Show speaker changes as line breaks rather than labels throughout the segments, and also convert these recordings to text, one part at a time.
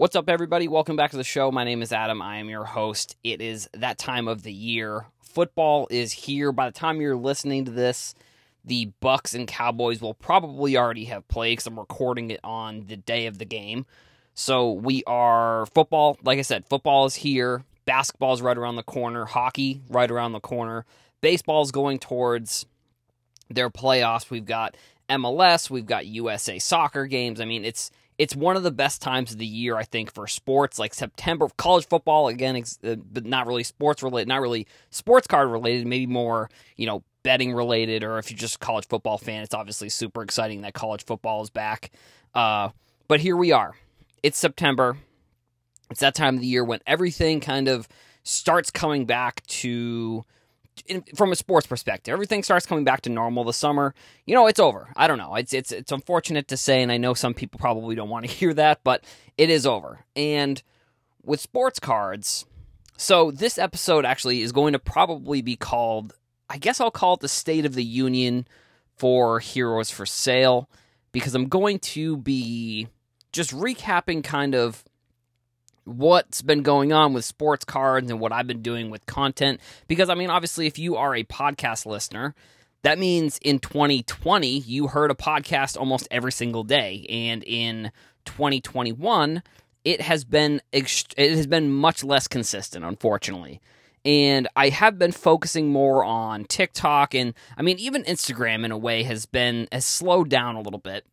What's up, everybody? Welcome back to the show. My name is Adam. I am your host. It is that time of the year. Football is here. By the time you're listening to this, the Bucs and Cowboys will probably already have played because I'm recording it on the day of the game. So we are football. Like I said, football is here. Basketball is right around the corner. Hockey right around the corner. Baseball is going towards their playoffs. We've got MLS. We've got USA soccer games. I mean, it's it's one of the best times of the year, I think, for sports. Like September, college football again, uh, but not really sports related, not really sports card related. Maybe more, you know, betting related, or if you're just a college football fan, it's obviously super exciting that college football is back. Uh, but here we are. It's September. It's that time of the year when everything kind of starts coming back to in, from a sports perspective, everything starts coming back to normal. The summer, you know, it's over. I don't know. It's it's it's unfortunate to say, and I know some people probably don't want to hear that, but it is over. And with sports cards, so this episode actually is going to probably be called. I guess I'll call it the State of the Union for Heroes for Sale because I'm going to be just recapping kind of what's been going on with sports cards and what I've been doing with content. Because, I mean, obviously, if you are a podcast listener, that means in 2020, you heard a podcast almost every single day. And in 2021, it has been it has been much less consistent, unfortunately. And I have been focusing more on TikTok and I mean even Instagram in a way has been has slowed down a little bit.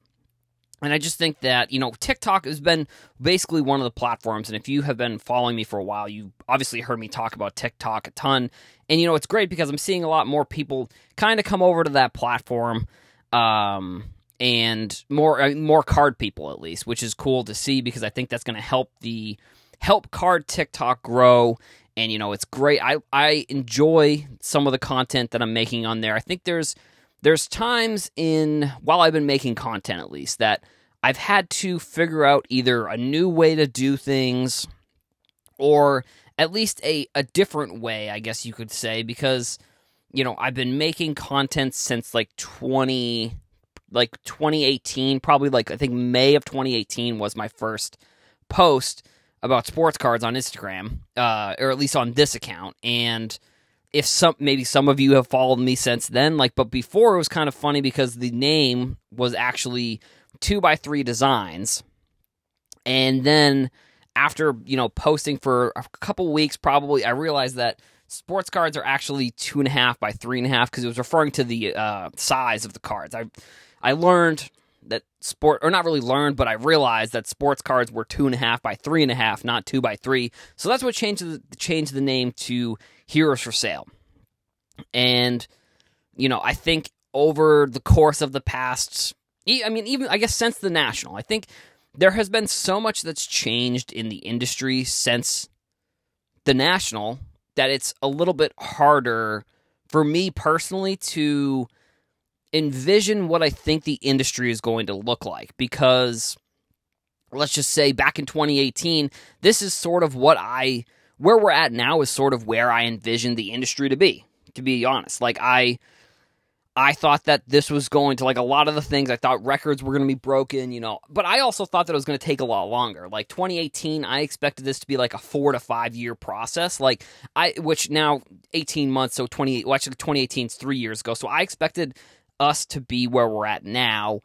And I just think that, you know, TikTok has been basically one of the platforms. And if you have been following me for a while, you obviously heard me talk about TikTok a ton. And, you know, it's great because I'm seeing a lot more people kind of come over to that platform. Um, and more uh, more card people at least, which is cool to see because I think that's going to help the help card TikTok grow. And you know, it's great. I I enjoy some of the content that I'm making on there. I think there's there's times in while I've been making content at least that I've had to figure out either a new way to do things or at least a, a different way, I guess you could say, because you know, I've been making content since like 20 like 2018, probably like I think May of 2018 was my first post about sports cards on Instagram, uh, or at least on this account. And if some maybe some of you have followed me since then, like but before it was kind of funny because the name was actually two by three designs. And then after, you know, posting for a couple weeks, probably I realized that sports cards are actually two and a half by three and a half because it was referring to the uh, size of the cards. I I learned that sport or not really learned, but I realized that sports cards were two and a half by three and a half, not two by three. So that's what changed the changed the name to Heroes for Sale. And you know, I think over the course of the past, I mean, even I guess since the national, I think there has been so much that's changed in the industry since the national that it's a little bit harder for me personally to envision what I think the industry is going to look like because let's just say back in 2018 this is sort of what I where we're at now is sort of where I envisioned the industry to be to be honest like I I thought that this was going to like a lot of the things I thought records were going to be broken, you know, but I also thought that it was going to take a lot longer. Like 2018, I expected this to be like a 4 to 5 year process. Like I which now 18 months so 20 well actually 2018 is 3 years ago. So I expected us to be where we're at now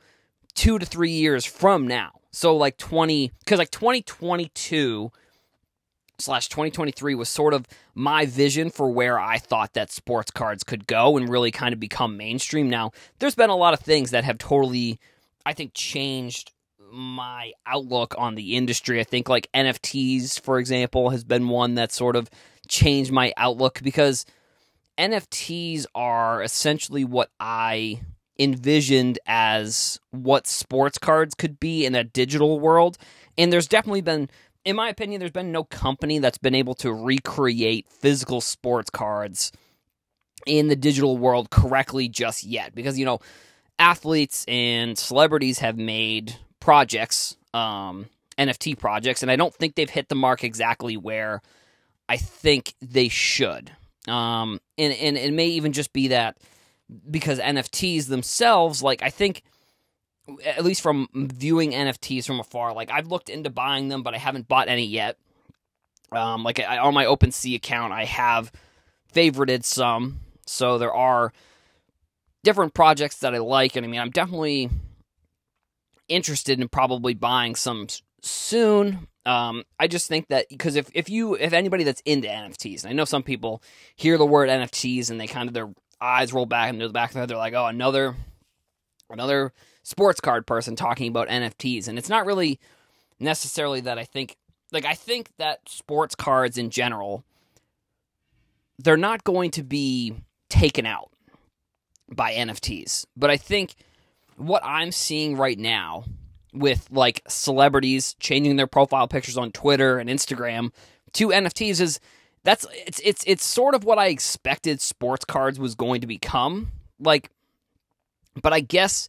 two to three years from now. So like 20, because like 2022 slash 2023 was sort of my vision for where I thought that sports cards could go and really kind of become mainstream. Now, there's been a lot of things that have totally, I think, changed my outlook on the industry. I think like NFTs, for example, has been one that sort of changed my outlook because – NFTs are essentially what I envisioned as what sports cards could be in a digital world. And there's definitely been, in my opinion, there's been no company that's been able to recreate physical sports cards in the digital world correctly just yet. Because, you know, athletes and celebrities have made projects, um, NFT projects, and I don't think they've hit the mark exactly where I think they should. Um, and, and it may even just be that because NFTs themselves, like I think at least from viewing NFTs from afar, like I've looked into buying them, but I haven't bought any yet. Um, like I, on my OpenSea account, I have favorited some, so there are different projects that I like, and I mean, I'm definitely interested in probably buying some soon. Um, I just think that because if, if you if anybody that's into NFTs, and I know some people hear the word NFTs and they kind of their eyes roll back into the back of their head, they're like, oh, another another sports card person talking about NFTs, and it's not really necessarily that I think like I think that sports cards in general they're not going to be taken out by NFTs. But I think what I'm seeing right now with like celebrities changing their profile pictures on Twitter and Instagram to NFTs is that's it's it's it's sort of what I expected sports cards was going to become. Like but I guess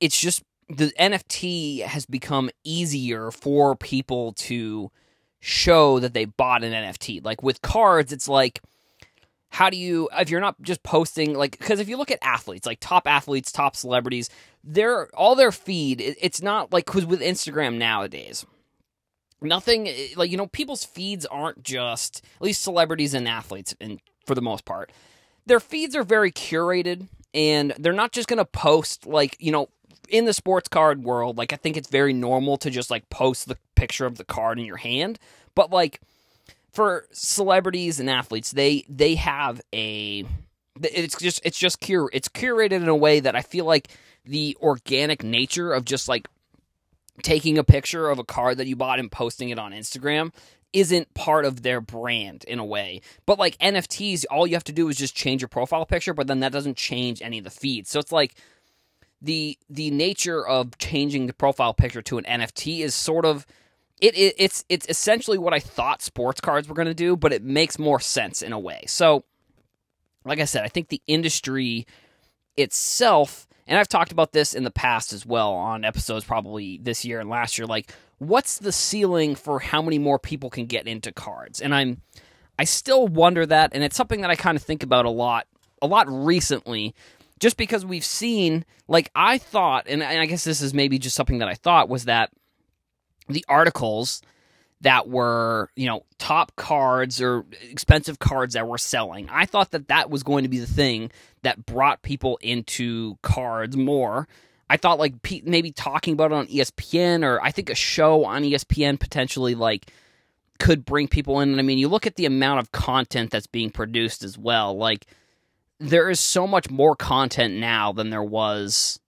it's just the NFT has become easier for people to show that they bought an NFT. Like with cards, it's like, how do you, if you're not just posting, like, because if you look at athletes, like top athletes, top celebrities, they're all their feed, it's not like, because with Instagram nowadays, nothing, eh, like, you know, people's feeds aren't just, at least celebrities and athletes, and for the most part, their feeds are very curated and they're not just going to post like you know in the sports card world, like I think it's very normal to just like post the picture of the card in your hand, but like for celebrities and athletes, they they have a it's just it's just cure it's curated in a way that I feel like the organic nature of just like taking a picture of a card that you bought and posting it on Instagram isn't part of their brand in a way. But like NFTs, all you have to do is just change your profile picture, but then that doesn't change any of the feeds. So it's like the the nature of changing the profile picture to an NFT is sort of it, it it's it's essentially what I thought sports cards were going to do, but it makes more sense in a way. So, like I said, I think the industry itself, and I've talked about this in the past as well on episodes probably this year and last year. Like, what's the ceiling for how many more people can get into cards? And I'm I still wonder that, and it's something that I kind of think about a lot, a lot recently just because we've seen, like, I thought, and, I guess this is maybe just something that I thought, was that the articles that were, you know, top cards or expensive cards that were selling, I thought that that was going to be the thing that brought people into cards more. I thought, like, maybe talking about it on ESPN or I think a show on ESPN potentially, like, could bring people in. And I mean, you look at the amount of content that's being produced as well. Like, there is so much more content now than there was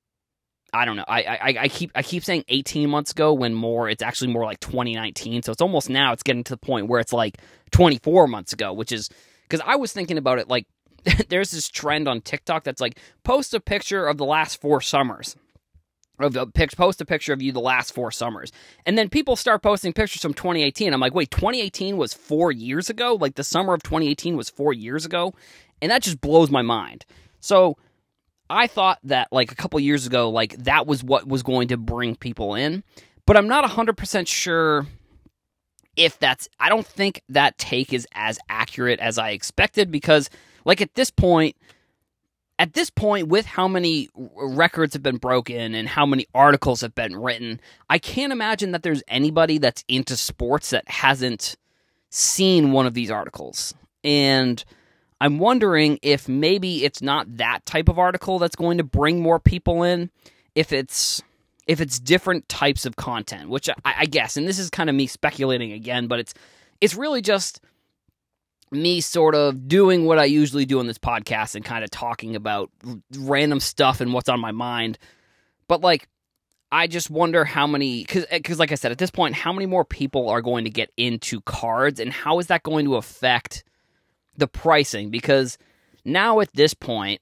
I don't know. I, I I keep I keep saying 18 months ago when more it's actually more like 2019. So it's almost now it's getting to the point where it's like 24 months ago, which is because I was thinking about it like there's this trend on TikTok that's like post a picture of the last four summers. Of the post a picture of you the last four summers, and then people start posting pictures from 2018. I'm like, wait, 2018 was four years ago. Like the summer of 2018 was four years ago, and that just blows my mind. So I thought that like a couple years ago, like that was what was going to bring people in, but I'm not 100% sure if that's, I don't think that take is as accurate as I expected because, like, at this point, at this point, with how many records have been broken and how many articles have been written, I can't imagine that there's anybody that's into sports that hasn't seen one of these articles. And I'm wondering if maybe it's not that type of article that's going to bring more people in. If it's if it's different types of content, which I, I guess, and this is kind of me speculating again, but it's it's really just me sort of doing what I usually do on this podcast and kind of talking about random stuff and what's on my mind. But like, I just wonder how many, because eh, like I said, at this point, how many more people are going to get into cards and how is that going to affect the pricing because now at this point,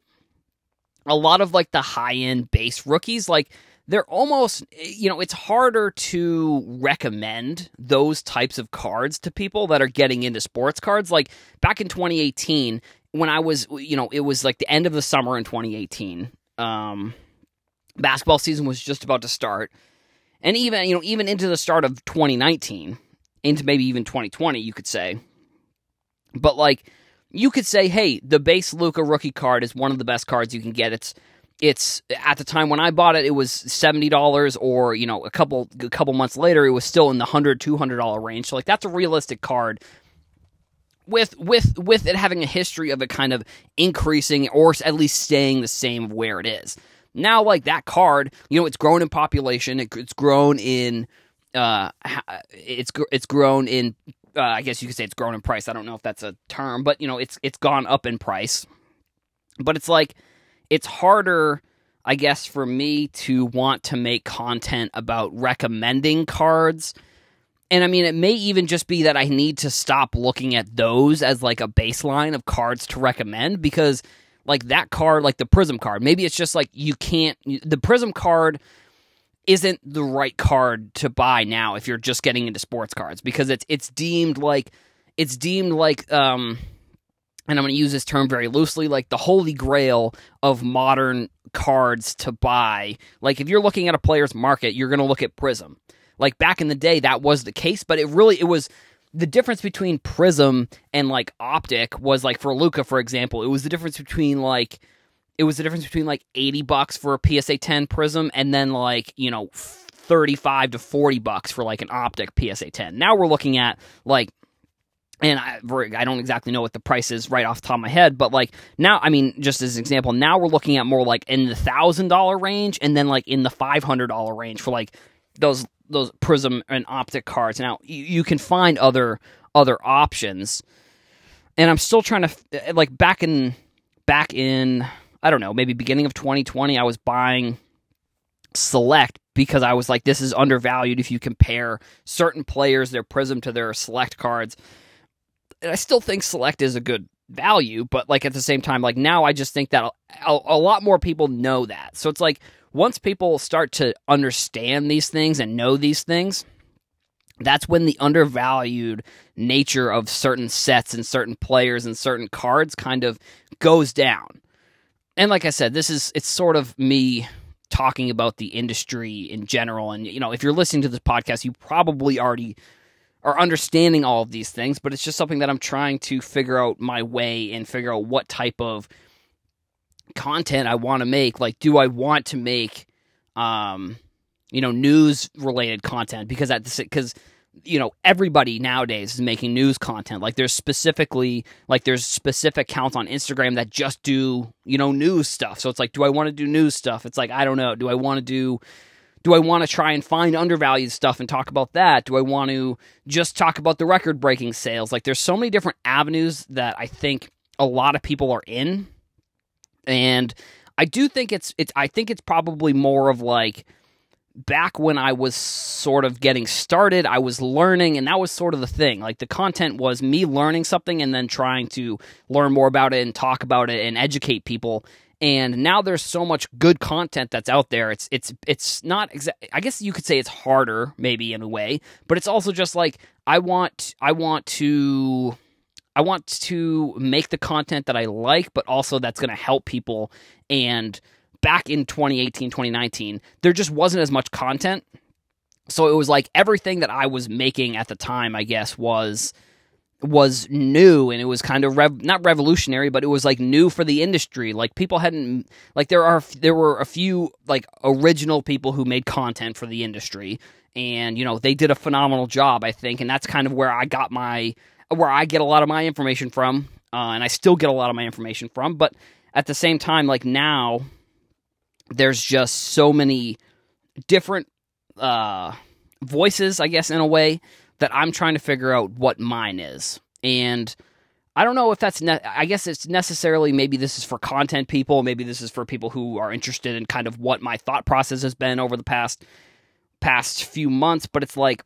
a lot of like the high end base rookies, like they're almost, you know, it's harder to recommend those types of cards to people that are getting into sports cards. Like back in 2018, when I was, you know, it was like the end of the summer in 2018. Um, basketball season was just about to start. And even, you know, even into the start of 2019, into maybe even 2020, you could say. But like, you could say, hey, the base Luka rookie card is one of the best cards you can get. It's it's at the time when I bought it, it was seventy dollars, or you know, a couple a couple months later, it was still in the hundred two hundred dollar range. So like that's a realistic card with with with it having a history of it kind of increasing or at least staying the same where it is. Now, like that card, you know, it's grown in population. It, it's grown in, uh, it's it's grown in. Uh, I guess you could say it's grown in price. I don't know if that's a term, but you know, it's it's gone up in price. But it's like it's harder, I guess, for me to want to make content about recommending cards and I mean, it may even just be that I need to stop looking at those as like a baseline of cards to recommend because, like, that card, like the Prism card, maybe it's just like you can't, the Prism card isn't the right card to buy now if you're just getting into sports cards because it's it's deemed like it's deemed like um and I'm going to use this term very loosely like the holy grail of modern cards to buy. Like if you're looking at a player's market you're going to look at prism. Like back in the day, that was the case, but it really it was the difference between Prism and like Optic was like for Luka for example, it was the difference between like it was the difference between like 80 bucks for a PSA 10 Prism and then like, you know, 35 to 40 bucks for like an Optic PSA 10. Now we're looking at like and I, I don't exactly know what the price is right off the top of my head, but like now, I mean, just as an example, now we're looking at more like in the thousand dollar range and then like in the five hundred dollar range for like those those prism and optic cards. Now you, you can find other other options, and I'm still trying to like back in back in I don't know maybe beginning of 2020 I was buying select because I was like this is undervalued if you compare certain players their prism to their select cards. And I still think select is a good value, but like at the same time like now I just think that a, a lot more people know that. So it's like once people start to understand these things and know these things, that's when the undervalued nature of certain sets and certain players and certain cards kind of goes down. And like I said, this is it's sort of me talking about the industry in general and you know, if you're listening to this podcast, you probably already are understanding all of these things, but it's just something that I'm trying to figure out my way and figure out what type of content I want to make. Like, do I want to make, um, you know, news related content? Because at because you know everybody nowadays is making news content. Like, there's specifically like there's specific accounts on Instagram that just do you know news stuff. So it's like, do I want to do news stuff? It's like I don't know. Do I want to do do I want to try and find undervalued stuff and talk about that? Do I want to just talk about the record breaking sales? Like, there's so many different avenues that I think a lot of people are in and I do think it's it's I think it's probably more of like back when I was sort of getting started, I was learning, and that was sort of the thing. Like the content was me learning something and then trying to learn more about it and talk about it and educate people. And now there's so much good content that's out there. It's it's it's not exact. I guess you could say it's harder, maybe in a way, but it's also just like I want I want to I want to make the content that I like, but also that's going to help people. And back in 2018, 2019, there just wasn't as much content. So it was like everything that I was making at the time, I guess, was was new and it was kind of rev- not revolutionary but it was like new for the industry like people hadn't like there are there were a few like original people who made content for the industry and you know they did a phenomenal job i think and that's kind of where i got my where I get a lot of my information from, uh, and I still get a lot of my information from. But at the same time, like now, there's just so many different uh, voices, I guess, in a way that I'm trying to figure out what mine is. And I don't know if that's, ne- I guess it's necessarily maybe this is for content people, maybe this is for people who are interested in kind of what my thought process has been over the past past few months, but it's like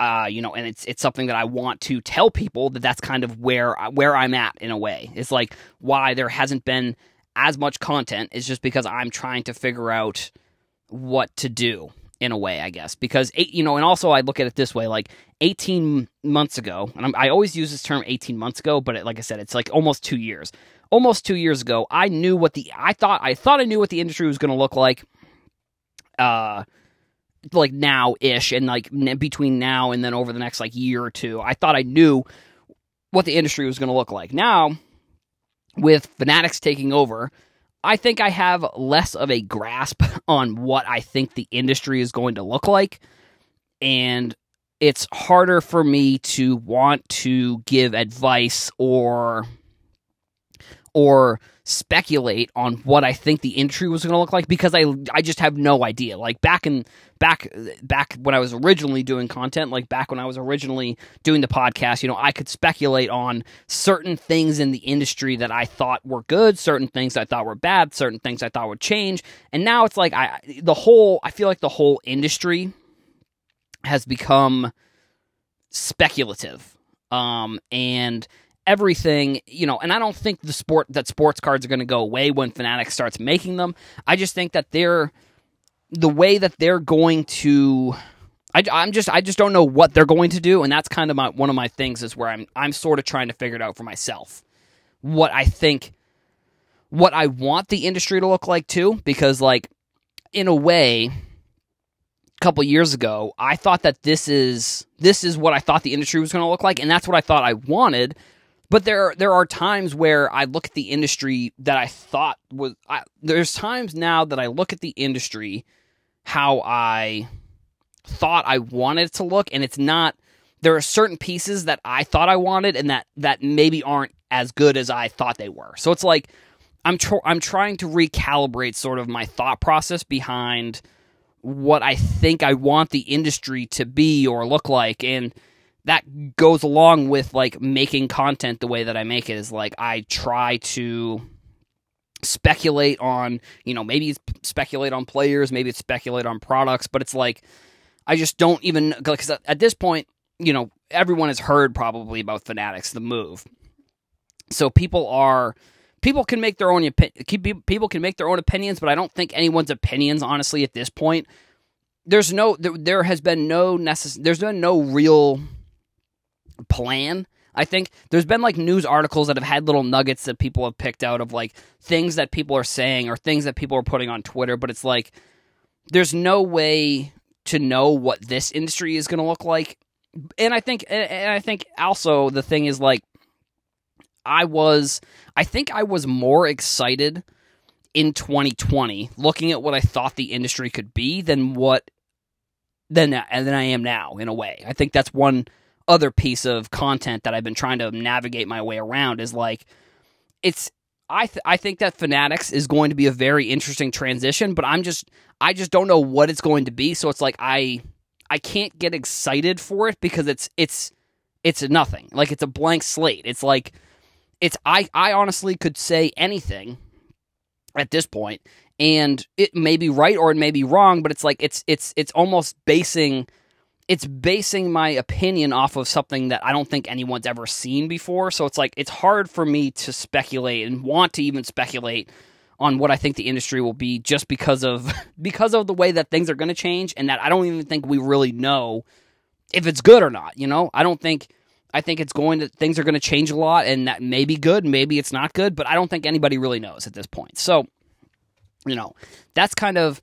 uh, you know, and it's it's something that I want to tell people that that's kind of where where I'm at in a way. It's like why there hasn't been as much content is just because I'm trying to figure out what to do in a way, I guess. Because you know, and also I look at it this way: like 18 months ago, and I'm, i always use this term 18 months ago, but it, like I said, it's like almost two years. Almost two years ago, I knew what the I thought I thought I knew what the industry was going to look like. Uh, like now ish and like between now and then over the next like year or two i thought i knew what the industry was going to look like now with fanatics taking over I think I have less of a grasp on what I think the industry is going to look like. And it's harder for me to want to give advice or or speculate on what I think the industry was going to look like because I I just have no idea. Like back in back back when I was originally doing content, like back when I was originally doing the podcast, you know, I could speculate on certain things in the industry that I thought were good, certain things I thought were bad, certain things I thought would change. And now it's like I the whole I feel like the whole industry has become speculative. Um and everything, you know, and I don't think the sport that sports cards are going to go away when Fanatics starts making them. I just think that they're the way that they're going to. I, am just I just don't know what they're going to do, and that's kind of my one of my things is where I'm I'm sort of trying to figure it out for myself. What I think, what I want the industry to look like too, because like in a way, a couple years ago, I thought that this is this is what I thought the industry was going to look like, and that's what I thought I wanted. But there, there are times where I look at the industry that I thought was. I, there's times now that I look at the industry how I thought I wanted it to look, and it's not. There are certain pieces that I thought I wanted, and that that maybe aren't as good as I thought they were. So it's like I'm tr- I'm trying to recalibrate sort of my thought process behind what I think I want the industry to be or look like, and that goes along with like making content the way that I make it is like I try to speculate on, you know, maybe it's speculate on players, maybe it's speculate on products, but it's like I just don't even because at this point, you know, everyone has heard probably about Fanatics, the move. So people are people can make their own people can make their own opinions, but I don't think anyone's opinions honestly at this point there's no there, has been no necess- there's been no real plan. I think there's been like news articles that have had little nuggets that people have picked out of like things that people are saying or things that people are putting on Twitter, but it's like there's no way to know what this industry is going to look like. And I think and I think also the thing is like I was I think I was more excited in 2020 looking at what I thought the industry could be than what than than I am now in a way. I think that's one other piece of content that I've been trying to navigate my way around is like it's I th- I think that Fanatics is going to be a very interesting transition, but I'm just I just don't know what it's going to be. So it's like I I can't get excited for it because it's it's it's nothing. Like it's a blank slate. It's like it's I I honestly could say anything at this point and it may be right or it may be wrong, but it's like it's it's it's almost basing it's basing my opinion off of something that I don't think anyone's ever seen before. So it's like it's hard for me to speculate and want to even speculate on what I think the industry will be just because of because of the way that things are going to change and that I don't even think we really know if it's good or not, you know? I don't think I think it's going to things are going to change a lot and that may be good, maybe it's not good, but I don't think anybody really knows at this point. So, you know, that's kind of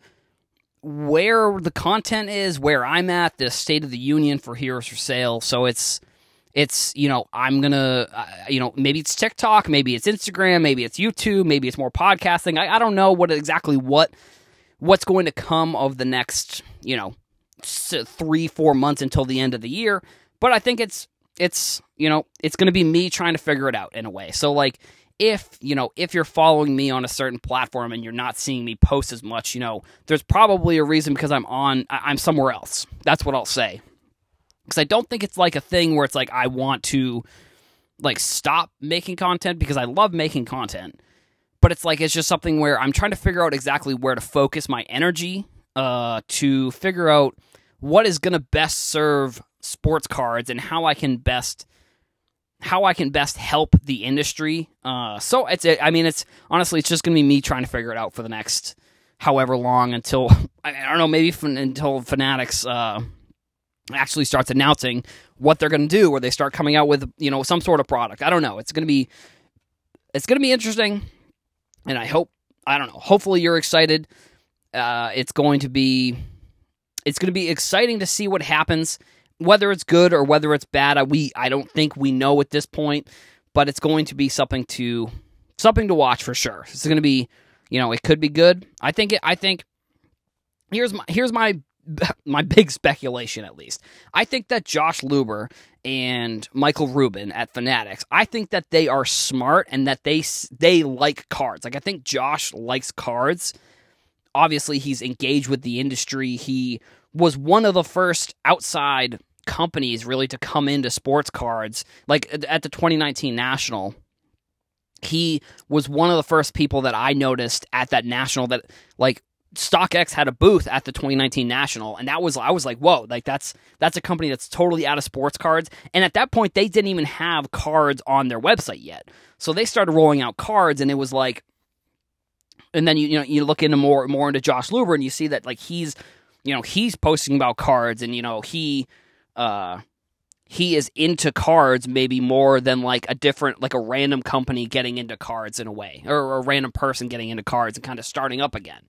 where the content is, where I'm at, the state of the union for Heroes for Sale. So it's it's you know I'm gonna uh, you know maybe it's TikTok, maybe it's Instagram, maybe it's YouTube, maybe it's more podcasting. I, I don't know what exactly what what's going to come of the next you know three four months until the end of the year. But I think it's it's you know it's going to be me trying to figure it out in a way. So like if you know if you're following me on a certain platform and you're not seeing me post as much you know there's probably a reason because i'm on i'm somewhere else. That's what i'll say. Because i don't think it's like a thing where it's like i want to like stop making content because i love making content. But it's like it's just something where i'm trying to figure out exactly where to focus my energy uh to figure out what is going to best serve sports cards and how i can best how I can best help the industry. Uh, so it's, I mean, it's honestly, it's just going to be me trying to figure it out for the next however long until I don't know, maybe until Fanatics uh, actually starts announcing what they're going to do, or they start coming out with you know some sort of product. I don't know. It's going to be, it's going to be interesting, and I hope I don't know. Hopefully, you're excited. Uh, it's going to be, it's going to be exciting to see what happens whether it's good or whether it's bad, I, we I don't think we know at this point, but it's going to be something to something to watch for sure. It's going to be you know, it could be good. I think it, I think here's my here's my my big speculation at least. I think that Josh Luber and Michael Rubin at Fanatics, I think that they are smart and that they they like cards. Like I think Josh likes cards. Obviously, he's engaged with the industry. He was one of the first outside companies really to come into sports cards like at the 2019 National he was one of the first people that I noticed at that national that like StockX had a booth at the 2019 National, and that was I was like, whoa, like that's that's a company that's totally out of sports cards. And at that point, they didn't even have cards on their website yet, so they started rolling out cards, and it was like, and then you you know you look into more more into Josh Luber, and you see that like he's you know he's posting about cards, and you know he uh he is into cards maybe more than like a different like a random company getting into cards in a way or a random person getting into cards and kind of starting up again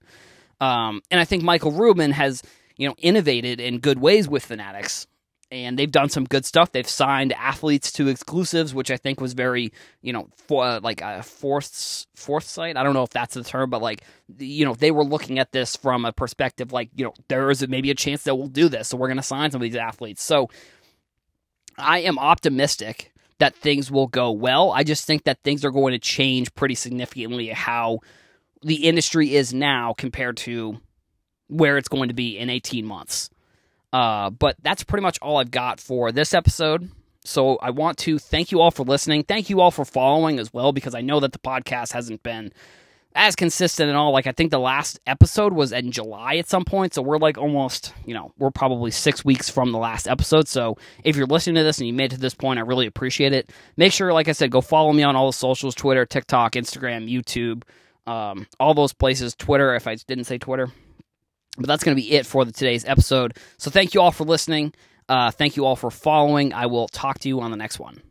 um, and I think Michael Rubin has, you know, innovated in good ways with Fanatics. And they've done some good stuff. They've signed athletes to exclusives, which I think was very, you know, for uh, like a fourth sight. I don't know if that's the term, but like, you know, they were looking at this from a perspective like, you know, there is maybe a chance that we'll do this, so we're going to sign some of these athletes. So I am optimistic that things will go well. I just think that things are going to change pretty significantly how the industry is now compared to where it's going to be in 18 months. Uh, but that's pretty much all I've got for this episode. So I want to thank you all for listening. Thank you all for following as well, because I know that the podcast hasn't been as consistent and all. Like I think the last episode was in July at some point, so we're like almost, you know, we're probably six weeks from the last episode. So if you're listening to this and you made it to this point, I really appreciate it. Make sure, like I said, go follow me on all the socials: Twitter, TikTok, Instagram, YouTube um, all those places, Twitter, if I didn't say Twitter. But that's going to be it for the, today's episode. So thank you all for listening. Uh, thank you all for following. I will talk to you on the next one.